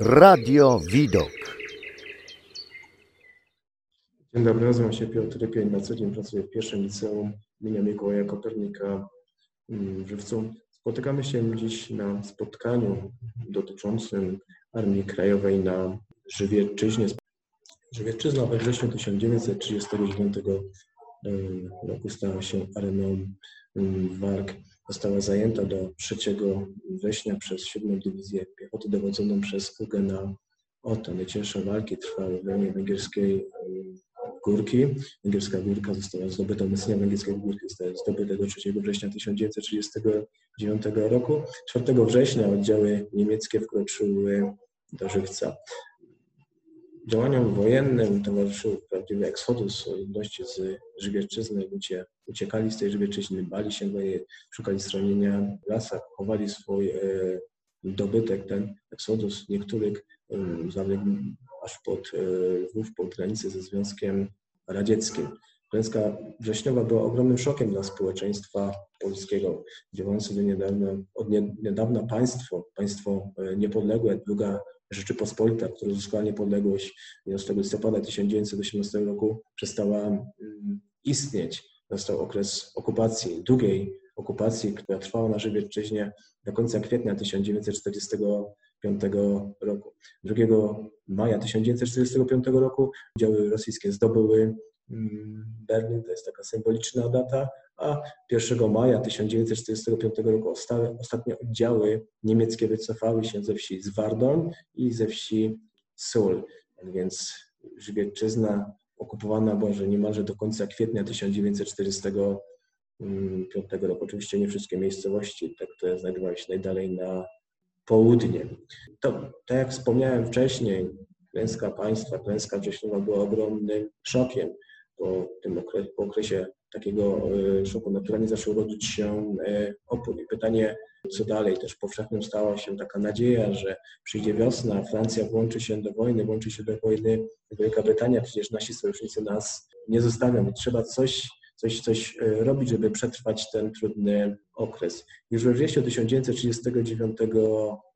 Radio Widok. Dzień dobry, nazywam się Piotr Rypień, na co dzień pracuję w pierwszym liceum imienia Mikołaja Kopernika w Żywcu. Spotykamy się dziś na spotkaniu dotyczącym Armii Krajowej na Żywiecczyźnie. Żywiecczyzna we wrześniu 1939 roku stała się areną walk. Została zajęta do 3 września przez 7 Dywizję Piechoty dowodzoną przez Eugena Oto. Najcięższe walki trwały w rejonie węgierskiej Górki. Węgierska Górka została zdobyta, umocnienia węgierskiej Górki zostały zdobyte do 3 września 1939 roku. 4 września oddziały niemieckie wkroczyły do Żywca. Działaniom wojennym towarzyszył prawdziwy eksodus ludności z Żywiecczyzny. Ludzie uciekali z tej Żywiecczyzny, bali się go jej, szukali schronienia w lasach, chowali swój e, dobytek. Ten eksodus niektórych e, zaległ aż pod e, Lwów, pod granicę ze Związkiem Radzieckim. Klęska wrześniowa była ogromnym szokiem dla społeczeństwa polskiego. Działające do od niedawna państwo, państwo niepodległe, druga Rzeczypospolita, która uzyskała niepodległość 11 listopada 1918 roku, przestała istnieć. Nastał okres okupacji, długiej okupacji, która trwała na Żywiecczyźnie do końca kwietnia 1945 roku. 2 maja 1945 roku oddziały rosyjskie zdobyły Berlin, to jest taka symboliczna data, a 1 maja 1945 roku ostatnie oddziały niemieckie wycofały się ze wsi Zwardoń i ze wsi Sól. Więc Żywiecczyzna okupowana była że niemalże do końca kwietnia 1945 roku. Oczywiście nie wszystkie miejscowości, te, które znajdowały się najdalej na południe. To, tak jak wspomniałem wcześniej, klęska państwa, klęska wrześniowa była ogromnym szokiem po tym po okresie takiego e, szoku naturalnie zaczął rodzić się e, opór. I pytanie, co dalej? Też powszechnym stała się taka nadzieja, że przyjdzie wiosna, Francja włączy się do wojny, włączy się do wojny Wielka Brytania, przecież nasi sojusznicy nas nie zostawią i trzeba coś, coś, coś e, robić, żeby przetrwać ten trudny okres. Już we wrześniu 1939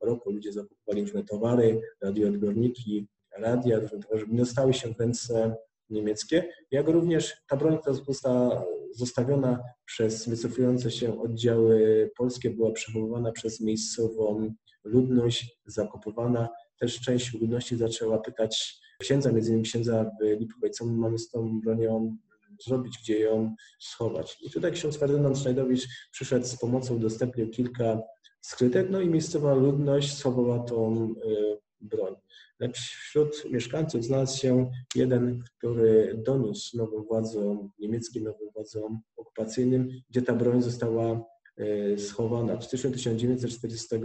roku ludzie zakupowali różne towary, radioodbiorniki, radia, różne towary, żeby nie dostały się w ręce niemieckie, jak również ta broń, która została zostawiona przez wycofujące się oddziały polskie, była przechowywana przez miejscową ludność, zakupowana. Też część ludności zaczęła pytać księdza, między innymi księdza Lipowej, co my mamy z tą bronią zrobić, gdzie ją schować. I tutaj ksiądz Ferdynand Sznajdowicz przyszedł z pomocą, udostępnił kilka skrytek, no i miejscowa ludność schowała tą y, broń. Lecz wśród mieszkańców znalazł się jeden, który doniósł nowym władzom, niemieckim nowym władzom okupacyjnym, gdzie ta broń została e, schowana. W styczniu 1940 e,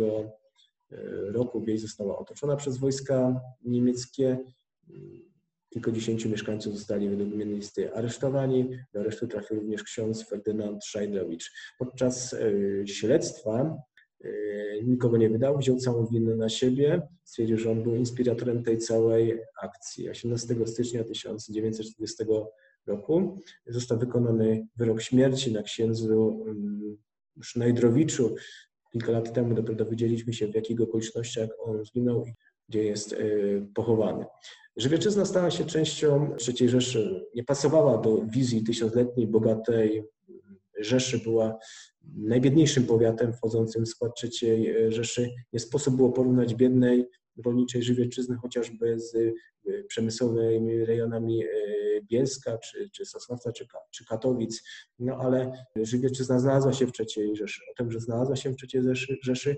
roku wieś została otoczona przez wojska niemieckie. Kilkudziesięciu mieszkańców zostali według mnie listy aresztowani. Do aresztu trafił również ksiądz Ferdynand Szajdowicz. Podczas e, śledztwa nikogo nie wydał, wziął całą winę na siebie, stwierdził, że on był inspiratorem tej całej akcji. 18 stycznia 1940 roku został wykonany wyrok śmierci na księdzu mm, Sznejdrowiczu. Kilka lat temu dopiero dowiedzieliśmy się, w jakich okolicznościach on zginął i gdzie jest yy, pochowany. Żywieczyzna stała się częścią III Rzeszy. Nie pasowała do wizji tysiącletniej, bogatej Rzeszy była najbiedniejszym powiatem wchodzącym w skład e, Rzeszy. Nie sposób było porównać biednej rolniczej Żywiecczyzny chociażby z przemysłowymi rejonami e, Bielska, czy, czy Sosnowca, czy, czy Katowic, no ale Żywiecczyzna znalazła się w III Rzeszy. O tym, że znalazła się w III Rzeszy, Rzeszy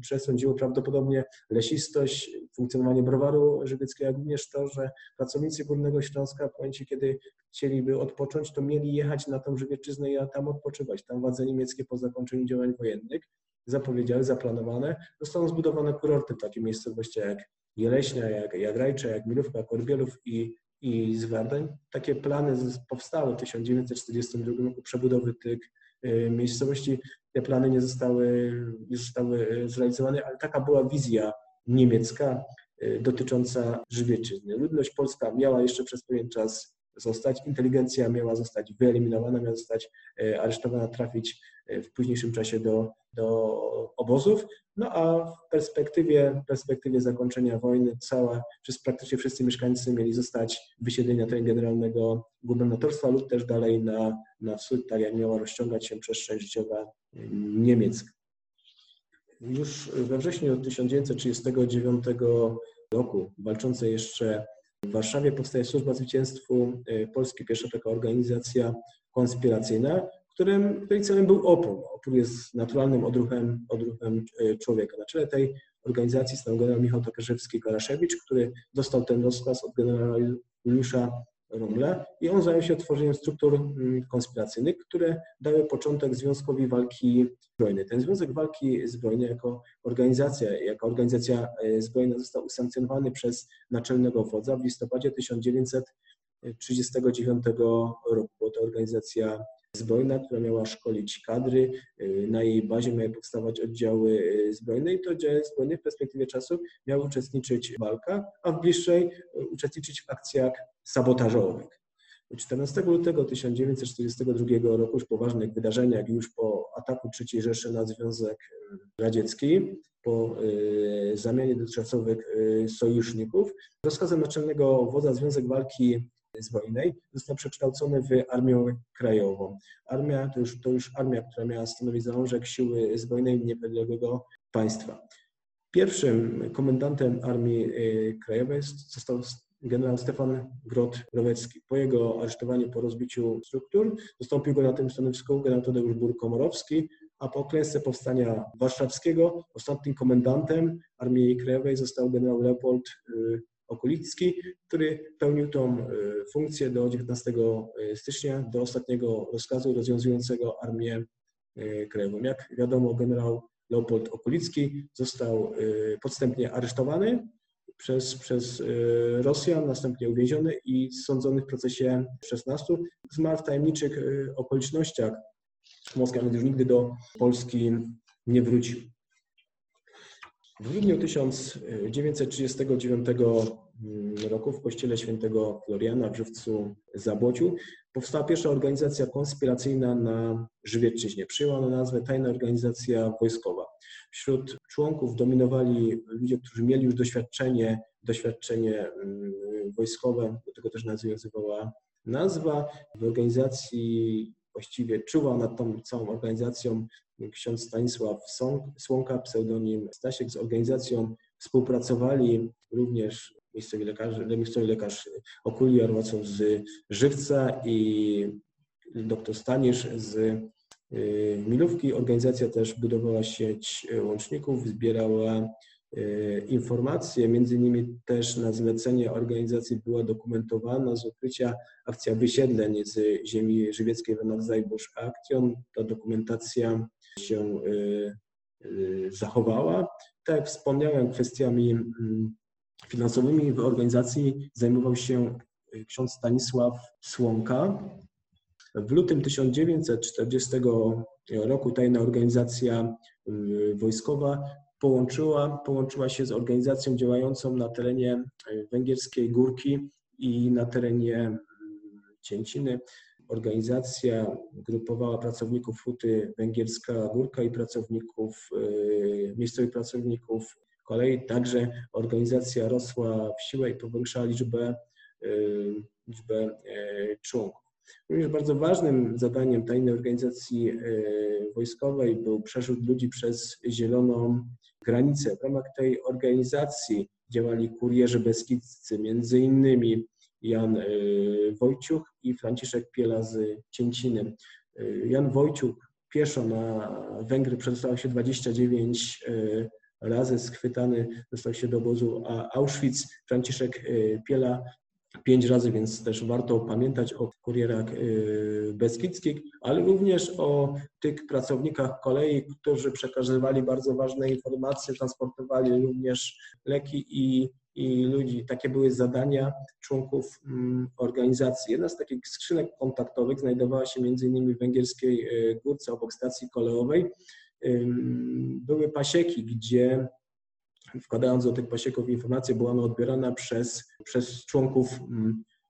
przesądziło prawdopodobnie lesistość, funkcjonowanie browaru żywieckiego, jak również to, że pracownicy Górnego Śląska w momencie, kiedy chcieliby odpocząć, to mieli jechać na tą Żywiecczyznę i tam odpoczywać. Tam władze niemieckie po zakończeniu działań wojennych zapowiedziały, zaplanowane, zostaną zbudowane kurorty w takich miejscowościach jak Jeleśnia, jak, jak jak Milówka, Korbielów i, i Zwardań. Takie plany powstały w 1942 roku przebudowy tych y, miejscowości. Te plany nie zostały, nie zostały y, zrealizowane, ale taka była wizja niemiecka y, dotycząca Żywiecczyzny. Ludność polska miała jeszcze przez pewien czas zostać, inteligencja miała zostać wyeliminowana, miała zostać aresztowana, trafić w późniejszym czasie do, do obozów. No a w perspektywie, perspektywie zakończenia wojny cała, przez praktycznie wszyscy mieszkańcy mieli zostać wysiedleni na teren generalnego gubernatorstwa lub też dalej na, na wschód, tak jak miała rozciągać się przestrzeń życiowa Niemiec. Już we wrześniu 1939 roku, walczące jeszcze w Warszawie, powstaje Służba Zwycięstwu Polski, pierwsza taka organizacja konspiracyjna, którym, której celem był opór. Opór jest naturalnym odruchem, odruchem e, człowieka. Na czele tej organizacji stał generał Michał Tokarzewski-Karaszewicz, który dostał ten rozkaz od generała Juliusza I on zajął się tworzeniem struktur mm, konspiracyjnych, które dały początek Związkowi Walki Zbrojnej. Ten Związek Walki Zbrojnej jako organizacja, jako organizacja e, zbrojna został usankcjonowany przez naczelnego wodza w listopadzie 1939 roku. Była to organizacja zbrojna, która miała szkolić kadry. Y, na jej bazie miały powstawać oddziały y, zbrojne i te oddziały zbrojne w perspektywie czasu miały uczestniczyć w walkach, a w bliższej y, uczestniczyć w akcjach sabotażowych. 14 lutego 1942 roku, już po ważnych wydarzeniach, już po ataku III Rzeszy na Związek Radziecki, po zamianie dotychczasowych sojuszników, rozkazem naczelnego wodza Związek Walki zbrojnej został przekształcony w Armię Krajową. Armia to już, to już armia, która miała stanowić zalążek siły zbrojnej niepodległego państwa. Pierwszym komendantem Armii y, Krajowej został generał Stefan Grot-Rowecki. Po jego aresztowaniu, po rozbiciu struktur, zastąpił go na tym stanowisku generał Tadeusz Bur-Komorowski, a po klęsce powstania warszawskiego ostatnim komendantem Armii Krajowej został generał Leopold y, Okulicki, który pełnił tą e, funkcję do 19 e, stycznia, do ostatniego rozkazu rozwiązującego Armię e, Krajową. Jak wiadomo, generał Leopold Okulicki został podstępnie aresztowany przez, przez Rosjan, następnie uwięziony i sądzony w procesie 16. Zmarł w tajemniczych okolicznościach. Moskwa już nigdy do Polski nie wrócił. W grudniu 1939 roku w kościele świętego Floriana w Żywcu Zabłociu powstała pierwsza organizacja konspiracyjna na Żywiecczyźnie. Przyjęła ona nazwę Tajna Organizacja Wojskowa. Wśród członków dominowali ludzie, którzy mieli już doświadczenie, doświadczenie mm, wojskowe, do tego też nawiązywała nazwa. W organizacji właściwie czuwał nad tą całą organizacją ksiądz Stanisław Słonka, pseudonim Stasiek. Z organizacją współpracowali również miejscowi lekarze, miejscowy lekarz z Żywca i dr Stanisz z y, Milówki. Organizacja też budowała sieć łączników, zbierała informacje, między innymi też na zlecenie organizacji była dokumentowana z ukrycia akcja wysiedleń z ziemi żywieckiej w Nadzajbusz Action. Ta dokumentacja się y, zachowała. Tak jak wspomniałem, kwestiami mm, finansowymi w organizacji zajmował się ksiądz Stanisław Słomka. W lutym 1940 roku tajna organizacja y, wojskowa połączyła, połączyła się z organizacją działającą na terenie y, Węgierskiej Górki i na terenie Cięciny. Organizacja grupowała pracowników Huty Węgierska Górka i pracowników, miejscowych pracowników kolei także organizacja rosła w siłę i powiększała liczbę, y, liczbę e, członków. Również bardzo ważnym zadaniem tajnej organizacji e, wojskowej był przerzut ludzi przez zieloną granicę. W ramach tej organizacji działali kurierzy beskidzcy, między innymi Jan e, Wojciuch i Franciszek Piela z Cięciny. Jan Wojciuch pieszo na Węgry przedostał się 29 razy schwytany, dostał się do obozu Auschwitz. Franciszek y, Piela pięć razy, więc też warto pamiętać o kurierach y, beskidzkich, ale również o tych pracownikach kolei, którzy przekazywali bardzo ważne informacje, transportowali również leki i, i ludzi. Takie były zadania członków mm, organizacji. Jedna z takich skrzynek kontaktowych znajdowała się innymi w węgierskiej y, górce obok stacji kolejowej były pasieki, gdzie wkładając do tych pasieków informację, była ona odbierana przez, przez członków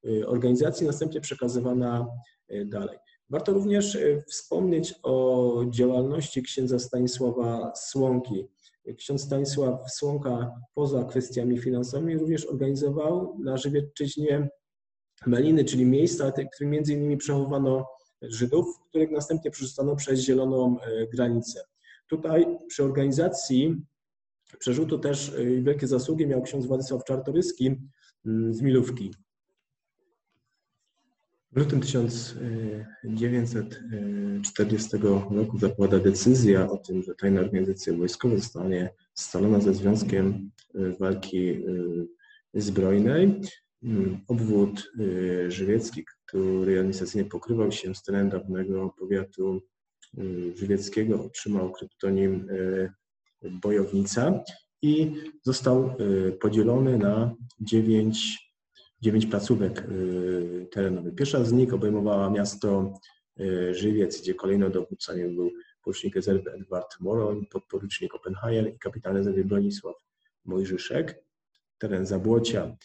y, organizacji, następnie przekazywana y, dalej. Warto również y, wspomnieć o działalności księdza Stanisława Słonki. ksiądz Stanisław Słonka poza kwestiami finansowymi również organizował na Żywiecczyźnie meliny, czyli miejsca, które między innymi przechowano Żydów, których następnie przerzucano przez zieloną granicę. Tutaj przy organizacji przerzutu też wielkie zasługi miał ksiądz Władysław Czartoryski mm, z Milówki. W lutym 1940 roku zapadła decyzja o tym, że tajna organizacja wojskowa zostanie scalona ze Związkiem y, Walki y, Zbrojnej. Mm, obwód y, żywiecki, który administracyjnie pokrywał się z terenem dawnego powiatu żywieckiego, otrzymał kryptonim Bojownica i został podzielony na dziewięć dziewięć placówek y, terenowych. Pierwsza z nich obejmowała miasto y, Żywiec, gdzie kolejno dowódcami był porucznik rezerwy Edward Moroń, podporucznik Oppenheimer i kapitan rezerwy Bronisław Mojżyszek. Teren Zabłocia,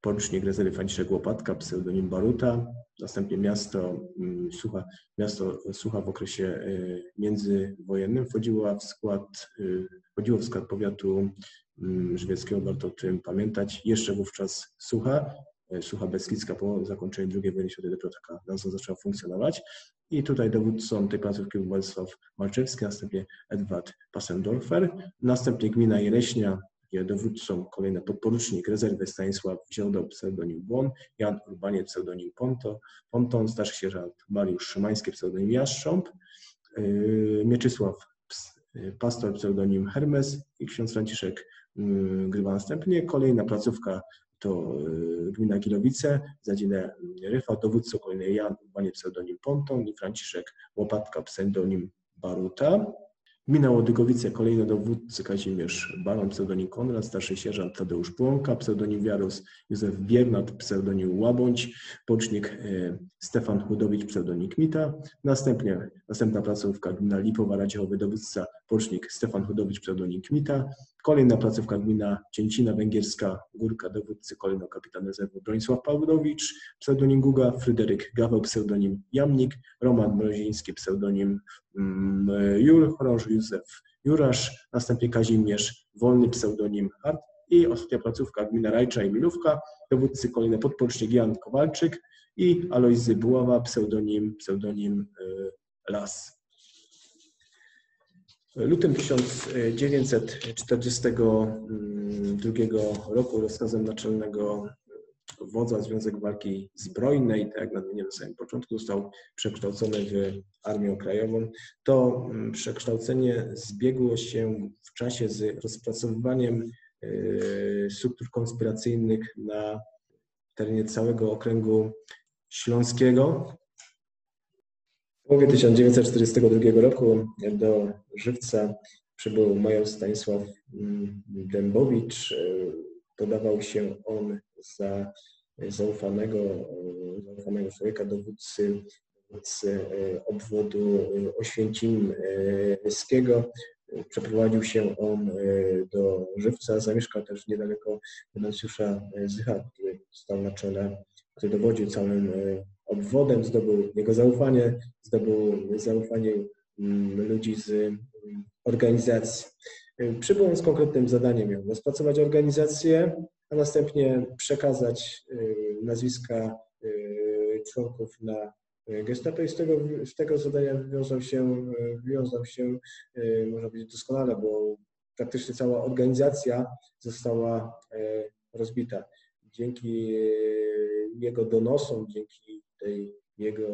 porucznik rezerwy Franciszek Łopatka, pseudonim Baruta. Następnie miasto mm, Sucha, miasto Sucha w okresie y, międzywojennym wchodziło w skład, wchodziło w skład powiatu Mm, żywieckiego, warto o tym pamiętać. Jeszcze wówczas Sucha, e, Sucha Beskidzka po zakończeniu II wojny światowej dopiero taka nazwa zaczęła funkcjonować. I tutaj dowódcą tej placówki był Władysław Malczewski, następnie Edward Passendorfer, następnie gmina Jereśnia, gdzie dowódcą kolejny podporucznik rezerwy Stanisław Ziołdo, pseudonim Błon, Jan Urbanie, pseudonim Ponto, Ponton, starszy sierżant Mariusz Szymański, pseudonim Jaszcząb, e, Mieczysław pastor, pseudonim Hermes i ksiądz Franciszek Y, grywa następnie. Kolejna placówka to gmina Gilowice, Zadzile Ryfa, dowódco kolejny Jan, panie pseudonim Ponton i Franciszek Łopatka, pseudonim Baruta. Gmina Łodygowice, kolejny dowódcy Kazimierz Baron, pseudonim Konrad, starszy sierżant Tadeusz Płonka, pseudonim Wiarus, Józef Biernat, pseudonim Łabądź, pocznik e, Stefan Chudowicz, pseudonim Kmita. Następnie, następna placówka gmina Lipowa, Radziechowy, dowódca, pocznik Stefan Chudowicz, pseudonim Kmita. Kolejna placówka gmina Cięcina Węgierska, Górka, dowódcy kolejno kapitan rezerwy Bronisław Pawłowicz, pseudonim Guga, Fryderyk Gaweł, pseudonim Jamnik, Roman Mroziński, pseudonim mm, Jul, chorąż Józef Jurasz, następnie Kazimierz Wolny, pseudonim Hart i ostatnia placówka gmina Rajcza i Milówka, dowódcy kolejne podporucznik Jan Kowalczyk i Alojzy Buława, pseudonim, pseudonim y, Las. Lutym 1942 roku rozkazem naczelnego wodza Związek Walki Zbrojnej, tak jak nadmieniłem na samym początku, został przekształcony w Armię Krajową. To mm, przekształcenie zbiegło się w czasie z rozpracowywaniem y, struktur konspiracyjnych na terenie całego okręgu śląskiego. W połowie 1942 roku do Żywca przybył major Stanisław mm, Dębowicz. Podawał się on za zaufanego, zaufanego człowieka, dowódcy, dowódcy e, obwodu oświęcimskiego. Przeprowadził się on e, do Żywca, zamieszkał też niedaleko Finansjusza Zycha, który stał na czele, który dowodził całym e, obwodem, zdobył jego zaufanie, zdobył zaufanie mm, ludzi z mm, organizacji. Przybył on z konkretnym zadaniem, miał rozpracować organizację, a następnie przekazać y, nazwiska y, członków na gestapo i z tego, z tego zadania wywiązał się, wywiązał się, y, można powiedzieć, doskonale, bo praktycznie cała organizacja została rozbita. Dzięki jego donosom, dzięki tej jego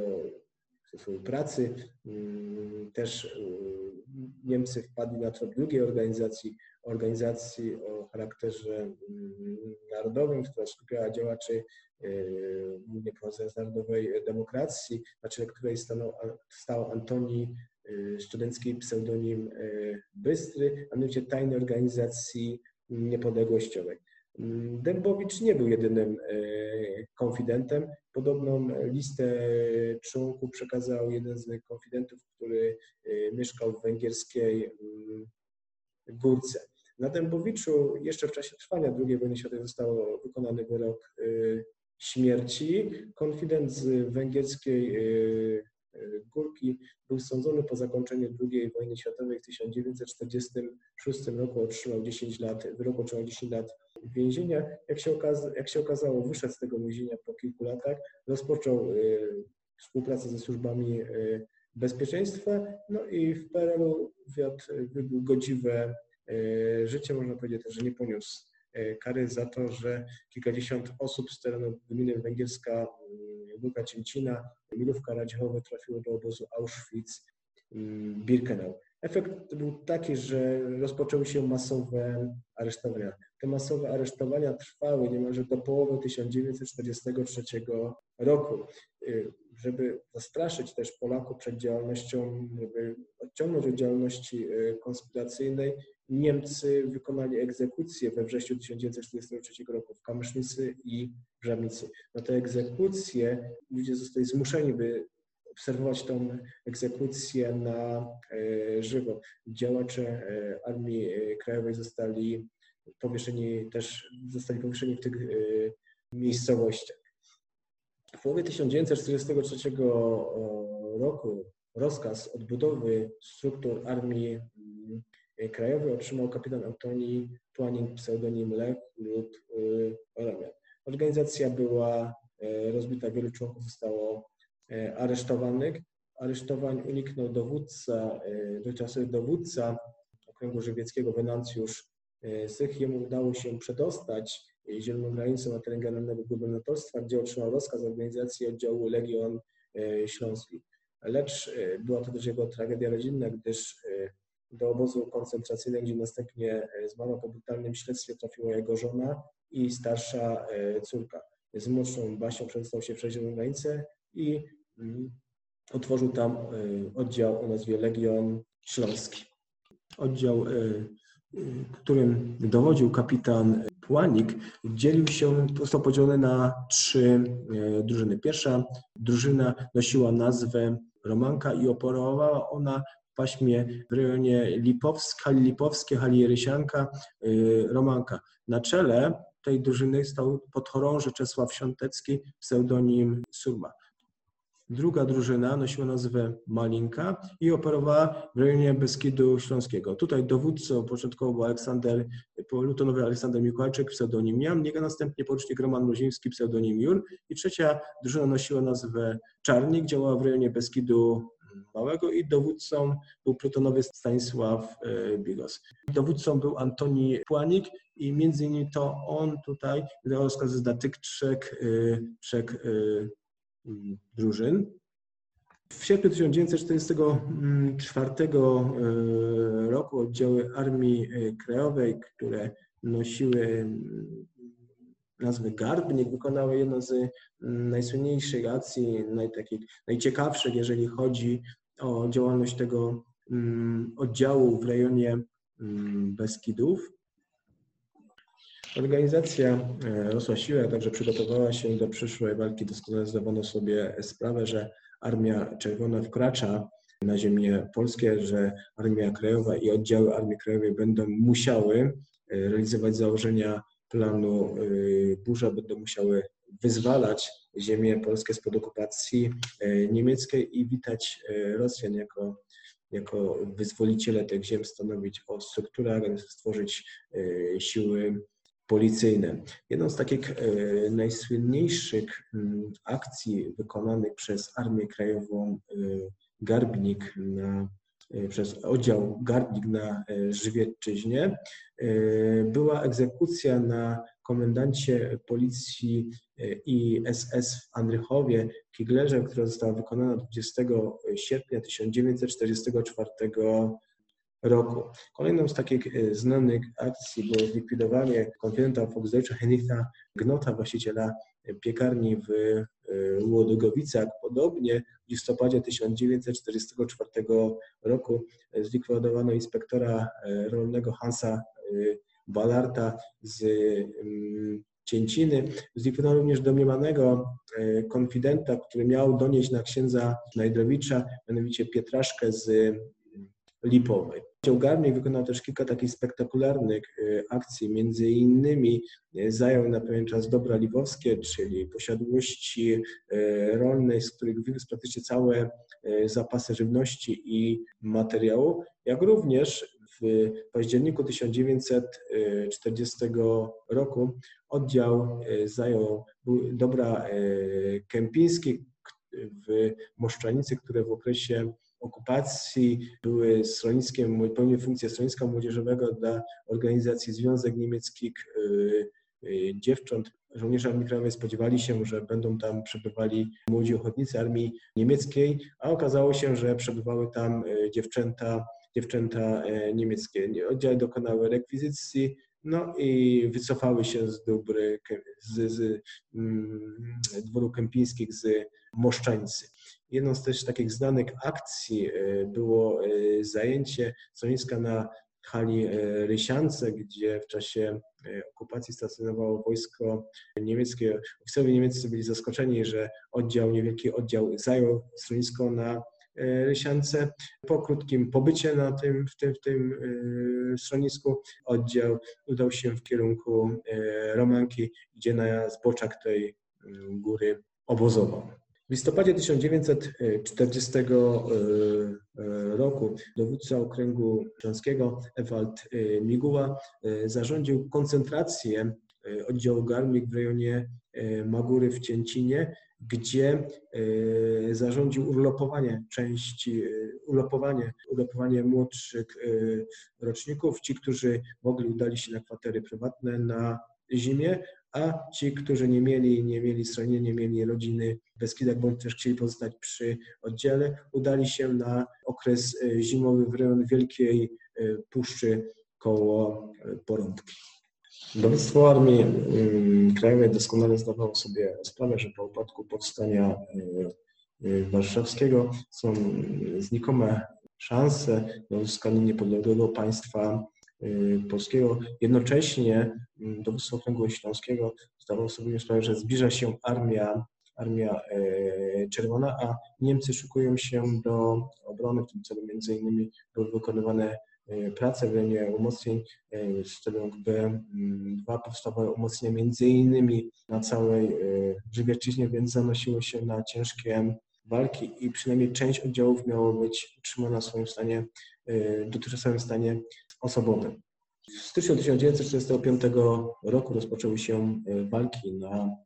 pracy. Mm, też y, Niemcy wpadli na trop drugiej organizacji, organizacji o charakterze mm, narodowym, która skupiała działaczy y, głównie z narodowej demokracji, na czele której stanął, stał Antoni y, studencki pseudonim Bystry, a mianowicie tajnej organizacji niepodległościowej. Dębowicz nie był jedynym e, konfidentem. Podobną listę członków przekazał jeden z konfidentów, który e, mieszkał w węgierskiej mm, Górce. Na Dębowiczu jeszcze w czasie trwania II wojny światowej został wykonany wyrok e, śmierci. Konfident z węgierskiej Górki. Był sądzony po zakończeniu II wojny światowej w 1946 roku, otrzymał 10 lat, wyrok otrzymał 10 lat więzienia. Jak się, okaza, jak się okazało, wyszedł z tego więzienia po kilku latach, rozpoczął współpracę ze służbami bezpieczeństwa, no i w PRL-u wiodł godziwe życie, można powiedzieć że nie poniósł E, kary za to, że kilkadziesiąt osób z terenu gminy Węgierska, Górka mm, Cięcina, Milówka Radziechowe trafiło do obozu Auschwitz-Birkenau. Mm, Efekt był taki, że rozpoczęły się masowe aresztowania. Te masowe aresztowania trwały niemalże do połowy 1943 roku. Y, żeby zastraszyć też Polaków przed działalnością, żeby odciągnąć od działalności y, konspiracyjnej, Niemcy wykonali egzekucję we wrześniu 1943 roku w Kamysznicy i w. Na te egzekucje ludzie zostali zmuszeni, by obserwować tą egzekucję na e, żywo. Działacze e, Armii e, Krajowej zostali powieszeni też zostali powieszeni w tych miejscowościach. W połowie 1943 roku rozkaz odbudowy struktur Armii Krajowej otrzymał kapitan Antoni Płanin pseudonim Lech lub Oromia. Organizacja była rozbita, wielu członków zostało E, aresztowanych. Aresztowań uniknął dowódca, e, dotychczasowy dowódca okręgu żywieckiego Wenancjusz e, Sych. Jemu udało się przedostać zieloną granicą na teren generalnego gubernatorstwa, gdzie otrzymał rozkaz organizacji oddziału Legion Śląski. Lecz była to też jego tragedia rodzinna, gdyż do obozu koncentracyjnego, gdzie następnie zmarła po brutalnym śledztwie, trafiła jego żona i starsza córka. Z młodszą Basią przedostał się przez granicę, i mm, otworzył tam y, oddział o nazwie Legion Śląski. Oddział, którym dowodził kapitan Płanik, dzielił się, został podzielony na trzy drużyny. Pierwsza drużyna nosiła nazwę Romanka i operowała ona paśmie w rejonie Lipowsk, Hali Lipowskie, Hali Rysianka, Romanka. Na czele tej drużyny stał podchorąży Czesław Świątecki, pseudonim Surma. Druga drużyna nosiła nazwę Malinka i operowała w rejonie Beskidu Śląskiego. Tutaj dowódcą początkowo był Aleksander, lutonowy Aleksander Mikołajczyk, pseudonim Jamnik, a następnie porucznik Roman Mroziński, pseudonim Jur. I trzecia drużyna nosiła nazwę Czarnik, działała w rejonie Beskidu Małego i dowódcą był plutonowy Stanisław e, Bigos. Dowódcą był Antoni Płanik i między innymi to on tutaj wydał rozkazy dla tych trzech, e, trzech e, Mm, drużyn. W sierpniu 1944 e, roku oddziały Armii Krajowej, które nosiły mm, nazwę Garbnik, wykonały jedną z mm, najsłynniejszych akcji, naj, takich, najciekawszych, jeżeli chodzi o działalność tego oddziału w rejonie Beskidów. Organizacja e, rosła siła, także przygotowała się do przyszłej walki. Doskonale zdawano sobie sprawę, że Armia Czerwona wkracza na ziemię polskie, że Armia Krajowa i oddziały Armii Krajowej będą musiały e, realizować założenia planu e, burza, będą musiały wyzwalać ziemię polskie spod okupacji niemieckiej i witać Rosjan jako, jako wyzwoliciele tych ziem, stanowić o strukturach, stworzyć siły policyjne. Jedną z takich najsłynniejszych mm, akcji wykonanych przez Armię Krajową Garbnik na, przez oddział Garbnik na Żywiecczyźnie była egzekucja na komendancie policji i SS w Andrychowie Kiglerze, która została wykonana 20 sierpnia 1944 roku. Kolejną z takich e, znanych akcji było zlikwidowanie konfidenta Volksdeutsche Henricha Gnota, właściciela piekarni w e, Łodogowicach. Podobnie w listopadzie 1944 roku zlikwidowano inspektora e, rolnego Hansa Ballarta z mm, Cięciny. Zlikwidowano również domniemanego konfidenta, który miał donieść na księdza Najdrowicza, mianowicie Pietraszkę z Lipowej. Oddział Garnik wykonał też kilka takich spektakularnych akcji, między innymi zajął na pewien czas dobra liwowskie, czyli posiadłości rolnej, z których wywiózł praktycznie całe zapasy żywności i materiału, jak również w październiku 1940 roku oddział zajął dobra kępińskie w Moszczanicy, które w okresie okupacji były schroniskiem, pełniły funkcję schroniska młodzieżowego dla organizacji Związek Niemieckich e, Dziewcząt. Żołnierze Armii Krajowej spodziewali się, że będą tam przebywali młodzi ochotnicy Armii Niemieckiej, a okazało się, że przebywały tam dziewczęta dziewczęta e, niemieckie. Oddziały dokonały rekwizycji, no i wycofały się z dóbr z, z mm, dworu kępińskich z Moszczańcy. Jedną z też takich znanych akcji e, było e, zajęcie schroniska na hali Rysiance, gdzie w czasie okupacji stacjonowało wojsko niemieckie. Oficerowie niemieccy byli zaskoczeni, że oddział, niewielki oddział zajął schronisko na E, Rysiance. Po krótkim pobycie na tym, w tym, w tym e, schronisku oddział udał się w kierunku e, Romanki, gdzie na zboczach tej góry obozował. W listopadzie 1940 roku dowódca okręgu śląskiego Ewald Miguła zarządził koncentrację oddziału Garmik w rejonie Magury w Cięcinie gdzie e, zarządził urlopowanie części, e, urlopowanie, urlopowanie młodszych e, roczników. Ci, którzy mogli, udali się na kwatery prywatne na zimie, a ci, którzy nie mieli, nie mieli schronienia, nie mieli rodziny w Beskidach, bądź też chcieli pozostać przy oddziale, udali się na okres zimowy w rejon Wielkiej Puszczy koło Porąbki. Dowództwo Armii mm, Krajowej doskonale zdawało sobie sprawę, że po upadku powstania warszawskiego są znikome szanse na uzyskanie niepodległego państwa polskiego. Jednocześnie mm, dowództwo okręgu śląskiego zdawało sobie sprawę, że zbliża się armia, armia czerwona, a Niemcy szykują się do obrony. W tym celu między innymi były wykonywane E, prace w rejonie umocnień Szczeląg B2 powstawały umocnienia między innymi na całej e, Żywiecczyźnie, więc zanosiło się na ciężkie walki i przynajmniej część oddziałów miało być utrzymana w swoim stanie, e, dotychczasowym stanie osobowym. W styczniu 1945 roku rozpoczęły się walki na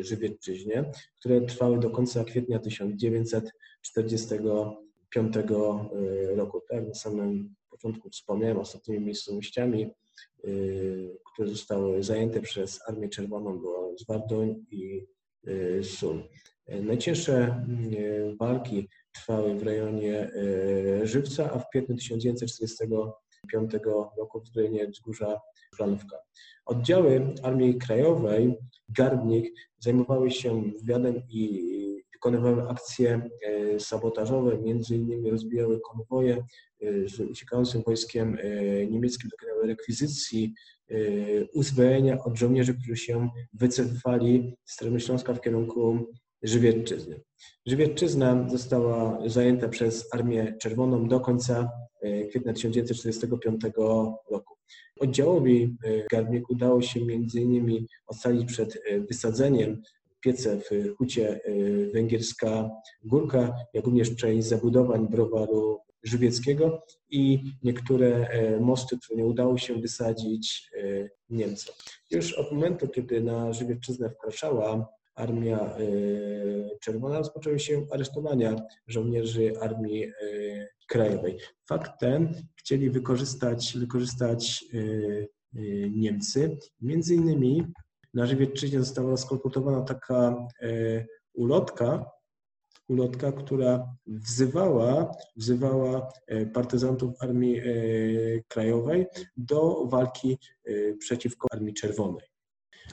Żywiecczyźnie, które trwały do końca kwietnia 1945 roku. Tak, na samym początku wspomniałem, ostatnimi miejscowościami, y, które zostały zajęte przez Armię Czerwoną, było Zwardoń i y, Sól. Najcięższe y, walki trwały w rejonie Żywca, a w kwietniu 1945 roku w rejonie Wzgórza Planówka. Oddziały Armii Krajowej, Garbnik, zajmowały się wywiadem i wykonywały akcje sabotażowe, między innymi rozbijały konwoje, z uciekającym wojskiem e, niemieckim dokonały rekwizycji e, uzbrojenia od żołnierzy, którzy się wycofywali z terenu Śląska w kierunku Żywiecczyzny. Żywiecczyzna została zajęta przez Armię Czerwoną do końca e, kwietnia 1945 roku. Oddziałowi Garbnik udało się innymi ocalić przed wysadzeniem piece w hucie Węgierska Górka, jak również część zabudowań browaru Żywieckiego i niektóre e, mosty, które nie udało się wysadzić e, Niemcom. Już od momentu, kiedy na Żywiecczyznę wkraczała Armia e, Czerwona, rozpoczęły się aresztowania żołnierzy Armii Krajowej. Fakt ten chcieli wykorzystać, wykorzystać Niemcy. Między innymi na Żywiecczyźnie została skolportowana taka ulotka, ulotka, która wzywała, wzywała e, partyzantów Armii e, Krajowej do walki e, przeciwko Armii Czerwonej.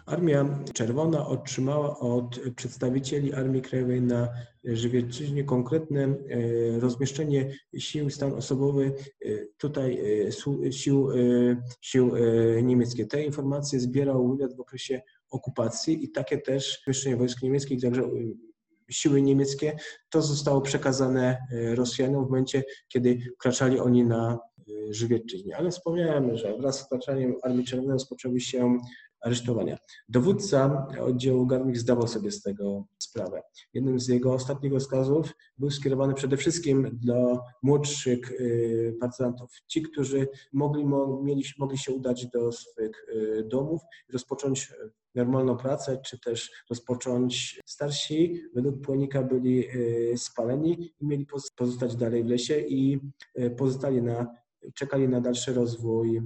Armia Czerwona otrzymała od przedstawicieli Armii Krajowej na Żywiecczyźnie konkretne rozmieszczenie sił, stan osobowy tutaj sił, sił niemieckich. Te informacje zbierał wywiad w okresie okupacji i takie też rozmieszczenie wojsk niemieckich, także siły niemieckie, to zostało przekazane e, Rosjanom w momencie, kiedy wkraczali oni na Żywiecczyźnie. Ale wspomniałem, że wraz z wkraczaniem Armii Czerwonej rozpoczęły się aresztowania. Dowódca oddziału Garmik zdawał sobie z tego sprawę. Jednym z jego ostatnich rozkazów był skierowany przede wszystkim do młodszych y, partyzantów. Ci, którzy mogli, mieli, mogli się udać do swych y, domów rozpocząć normalną pracę, czy też rozpocząć starsi, według płonika byli y, spaleni i mieli pozostać dalej w lesie i pozostali na, czekali na dalszy rozwój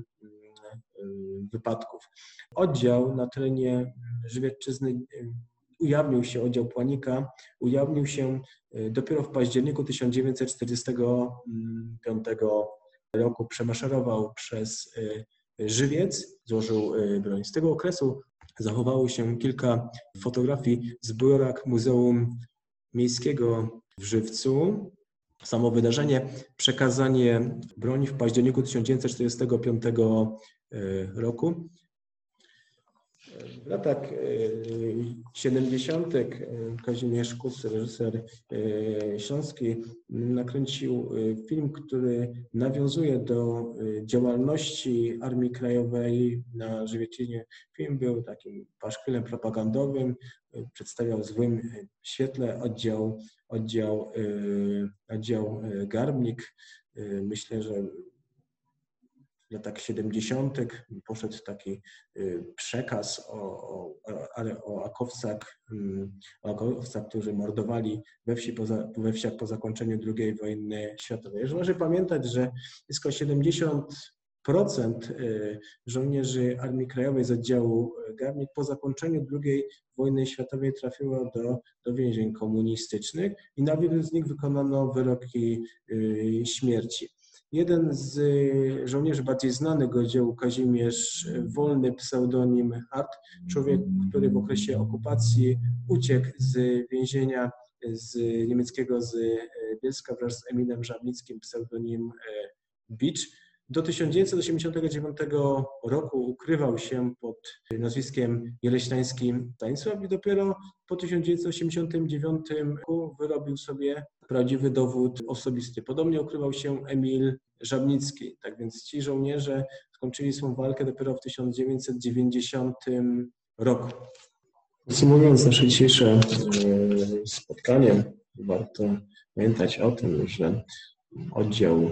wypadków. Oddział na terenie Żywiecczyzny ujawnił się, oddział Płanika ujawnił się e, dopiero w październiku 1945 roku. Przemaszerował przez Żywiec, złożył broń. Z tego okresu zachowało się kilka fotografii z zbiorach Muzeum Miejskiego w Żywcu. Samo wydarzenie, przekazanie broni w październiku 1945 roku w latach 70. E, Kazimierz Kus, reżyser e, śląski, nakręcił e, film, który nawiązuje do działalności Armii Krajowej na Żywiecinie. Film był takim paszkwilem propagandowym, przedstawiał w złym świetle oddział, oddział, oddział Garbnik. Myślę, że latach 70. poszedł taki y, przekaz o, o, ale o akowcach, mm, o akowcach, którzy mordowali we, wsi poza, we wsiach po zakończeniu II wojny światowej. Należy pamiętać, że blisko 70% y, żołnierzy Armii Krajowej z oddziału Garnik po zakończeniu II wojny światowej trafiło do, do więzień komunistycznych i na wielu z nich wykonano wyroki y, śmierci. Jeden z y, żołnierzy bardziej znanych oddziału, Kazimierz Wolny, pseudonim Hart, człowiek, który w okresie okupacji uciekł z więzienia z niemieckiego z y, Bielska wraz z Emilem Żabnickim, pseudonim y, Beach. Do 1989 roku ukrywał się pod nazwiskiem Jeleśnańskim Stanisław i dopiero po 1989 roku wyrobił sobie prawdziwy dowód osobisty. Podobnie ukrywał się Emil Żabnicki. Tak więc ci żołnierze skończyli swą walkę dopiero w 1990 roku. Podsumowując nasze dzisiejsze e, spotkanie, warto pamiętać o tym, że oddział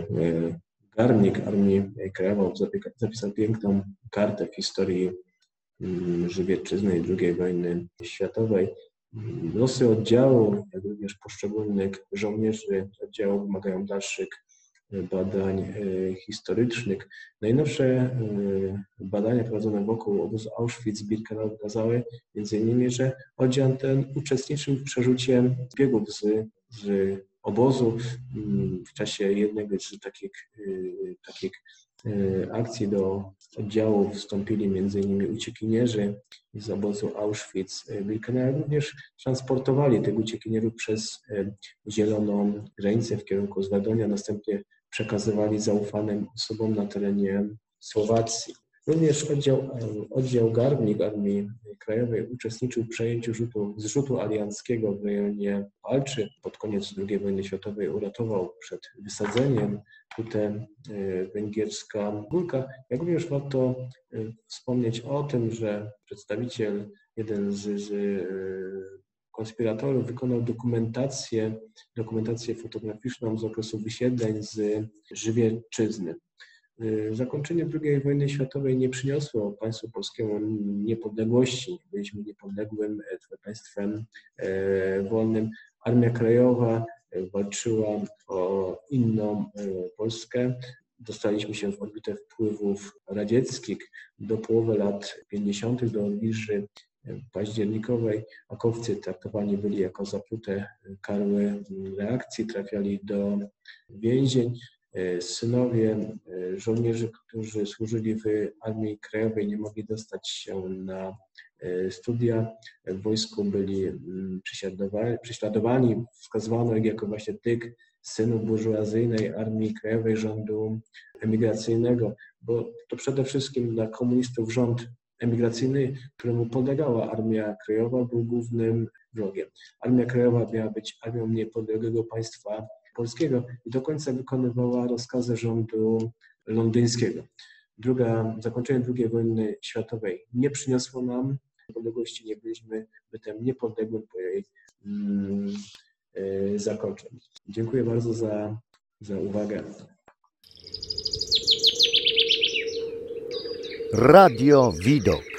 Garnik Armii Krajowej zapisał piękną kartę w historii mm, Żywiecczyzny II wojny światowej. Losy oddziału, jak również poszczególnych żołnierzy oddziału wymagają dalszych badań e, historycznych. Najnowsze e, badania prowadzone wokół obozu Auschwitz-Birkenau wykazały m.in., że oddział ten uczestniczył w przerzucie biegów z, z obozu. Mm, w czasie jednego z takich, e, takich akcji do oddziału wstąpili m.in. uciekinierzy z obozu Auschwitz-Birkenau. Również transportowali tych uciekinierów przez zieloną granicę w kierunku Zwadonia. Następnie przekazywali zaufanym osobom na terenie Słowacji. Również oddział, oddział Garbnik Armii Krajowej uczestniczył w przejęciu rzutu, zrzutu alianckiego w rejonie Walczy. Pod koniec II wojny światowej uratował przed wysadzeniem hutę e, węgierska Górka. Jak również warto e, wspomnieć o tym, że przedstawiciel, jeden z, z e, konspiratorów wykonał dokumentację, dokumentację fotograficzną z okresu wysiedleń z Żywiecczyzny. Y, zakończenie II wojny światowej nie przyniosło państwu polskiemu niepodległości. Byliśmy niepodległym e, państwem e, wolnym. Armia Krajowa e, walczyła o inną Polskę. Dostaliśmy się w orbitę wpływów radzieckich do połowy lat 50. do odbliży październikowej akowcy traktowani byli jako zapute karły reakcji, trafiali do więzień. Synowie żołnierzy, którzy służyli w Armii Krajowej, nie mogli dostać się na studia w wojsku, byli prześladowani. Wskazywano ich jako właśnie tych synów burżuazyjnej Armii Krajowej rządu emigracyjnego, bo to przede wszystkim dla komunistów rząd emigracyjny, któremu podlegała Armia Krajowa, był głównym wrogiem. Armia Krajowa miała być armią niepodległego państwa polskiego i do końca wykonywała rozkazy rządu londyńskiego. Druga, zakończenie II wojny światowej nie przyniosło nam niepodległości, nie byliśmy bytem niepodległym po jej mm, y, zakończeniu. Dziękuję bardzo za, za uwagę. Radio Widok.